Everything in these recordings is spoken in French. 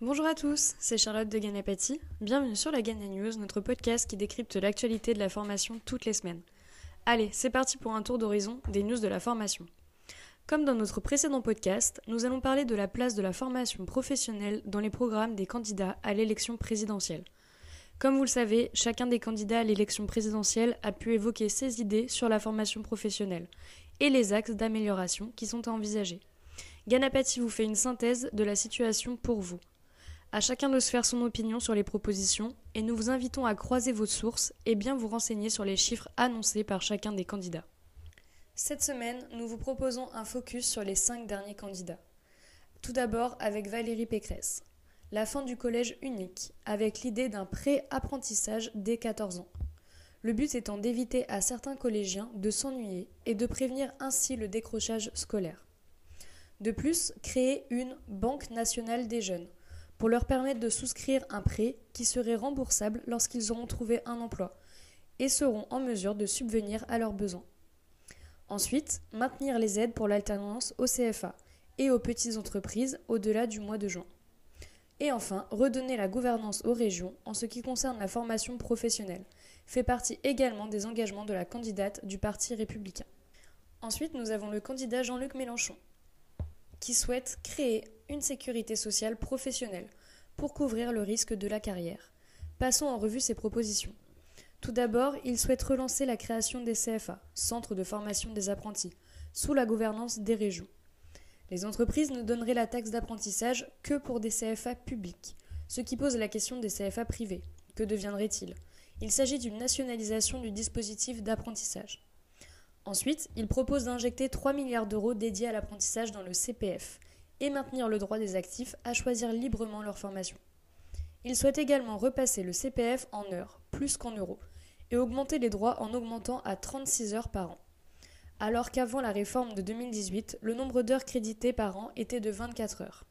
Bonjour à tous, c'est Charlotte de Ganapati. Bienvenue sur la Gana News, notre podcast qui décrypte l'actualité de la formation toutes les semaines. Allez, c'est parti pour un tour d'horizon des news de la formation. Comme dans notre précédent podcast, nous allons parler de la place de la formation professionnelle dans les programmes des candidats à l'élection présidentielle. Comme vous le savez, chacun des candidats à l'élection présidentielle a pu évoquer ses idées sur la formation professionnelle et les axes d'amélioration qui sont à envisager. Ganapati vous fait une synthèse de la situation pour vous. À chacun de se faire son opinion sur les propositions et nous vous invitons à croiser vos sources et bien vous renseigner sur les chiffres annoncés par chacun des candidats. Cette semaine, nous vous proposons un focus sur les cinq derniers candidats. Tout d'abord avec Valérie Pécresse. La fin du collège unique, avec l'idée d'un pré-apprentissage dès 14 ans. Le but étant d'éviter à certains collégiens de s'ennuyer et de prévenir ainsi le décrochage scolaire. De plus, créer une Banque nationale des jeunes, pour leur permettre de souscrire un prêt qui serait remboursable lorsqu'ils auront trouvé un emploi et seront en mesure de subvenir à leurs besoins. Ensuite, maintenir les aides pour l'alternance au CFA et aux petites entreprises au-delà du mois de juin. Et enfin, redonner la gouvernance aux régions en ce qui concerne la formation professionnelle, fait partie également des engagements de la candidate du Parti républicain. Ensuite, nous avons le candidat Jean-Luc Mélenchon, qui souhaite créer une sécurité sociale professionnelle pour couvrir le risque de la carrière. Passons en revue ses propositions. Tout d'abord, il souhaite relancer la création des CFA, Centres de formation des apprentis, sous la gouvernance des régions. Les entreprises ne donneraient la taxe d'apprentissage que pour des CFA publics, ce qui pose la question des CFA privés. Que deviendrait-il? Il s'agit d'une nationalisation du dispositif d'apprentissage. Ensuite, il propose d'injecter 3 milliards d'euros dédiés à l'apprentissage dans le CPF et maintenir le droit des actifs à choisir librement leur formation. Il souhaite également repasser le CPF en heures, plus qu'en euros, et augmenter les droits en augmentant à 36 heures par an. Alors qu'avant la réforme de 2018, le nombre d'heures créditées par an était de 24 heures.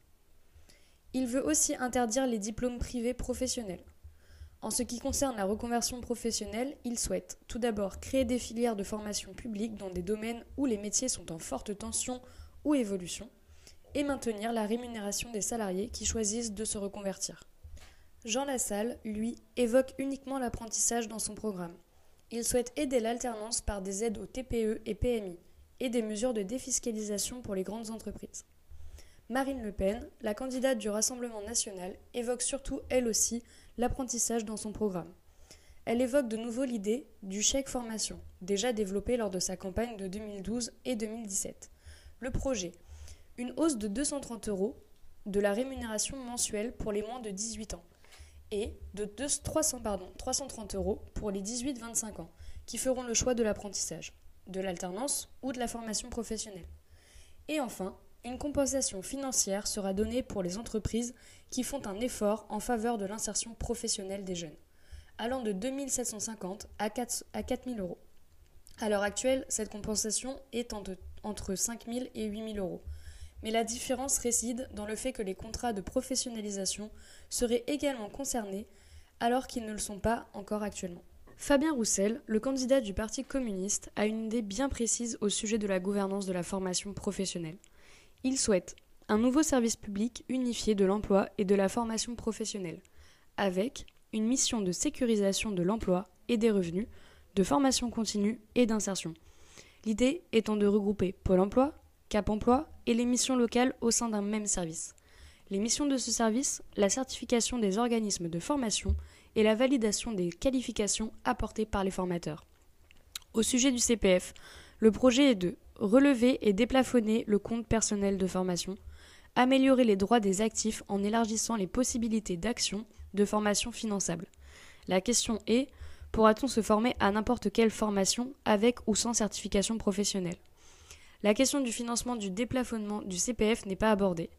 Il veut aussi interdire les diplômes privés professionnels. En ce qui concerne la reconversion professionnelle, il souhaite tout d'abord créer des filières de formation publique dans des domaines où les métiers sont en forte tension ou évolution, et maintenir la rémunération des salariés qui choisissent de se reconvertir. Jean Lassalle, lui, évoque uniquement l'apprentissage dans son programme. Il souhaite aider l'alternance par des aides aux TPE et PMI et des mesures de défiscalisation pour les grandes entreprises. Marine Le Pen, la candidate du Rassemblement national, évoque surtout, elle aussi, l'apprentissage dans son programme. Elle évoque de nouveau l'idée du chèque formation, déjà développé lors de sa campagne de 2012 et 2017. Le projet, une hausse de 230 euros de la rémunération mensuelle pour les moins de 18 ans et de 300, pardon, 330 euros pour les 18-25 ans qui feront le choix de l'apprentissage, de l'alternance ou de la formation professionnelle. Et enfin, une compensation financière sera donnée pour les entreprises qui font un effort en faveur de l'insertion professionnelle des jeunes, allant de 2750 à 4 000 euros. À l'heure actuelle, cette compensation est entre 5 000 et 8 000 euros. Mais la différence réside dans le fait que les contrats de professionnalisation seraient également concernés alors qu'ils ne le sont pas encore actuellement. Fabien Roussel, le candidat du Parti communiste, a une idée bien précise au sujet de la gouvernance de la formation professionnelle. Il souhaite un nouveau service public unifié de l'emploi et de la formation professionnelle, avec une mission de sécurisation de l'emploi et des revenus, de formation continue et d'insertion. L'idée étant de regrouper Pôle emploi, Cap emploi et les missions locales au sein d'un même service. Les missions de ce service, la certification des organismes de formation et la validation des qualifications apportées par les formateurs. Au sujet du CPF, le projet est de relever et déplafonner le compte personnel de formation, améliorer les droits des actifs en élargissant les possibilités d'action de formation finançable. La question est, pourra-t-on se former à n'importe quelle formation avec ou sans certification professionnelle? La question du financement du déplafonnement du CPF n'est pas abordée.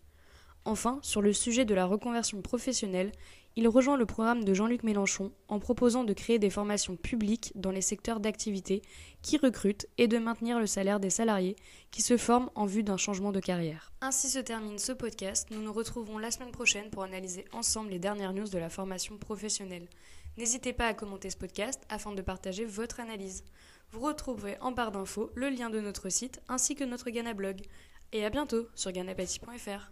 Enfin, sur le sujet de la reconversion professionnelle, il rejoint le programme de Jean-Luc Mélenchon en proposant de créer des formations publiques dans les secteurs d'activité qui recrutent et de maintenir le salaire des salariés qui se forment en vue d'un changement de carrière. Ainsi se termine ce podcast. Nous nous retrouvons la semaine prochaine pour analyser ensemble les dernières news de la formation professionnelle. N'hésitez pas à commenter ce podcast afin de partager votre analyse. Vous retrouverez en barre d'infos le lien de notre site ainsi que notre Ghana blog. Et à bientôt sur ghanapathie.fr.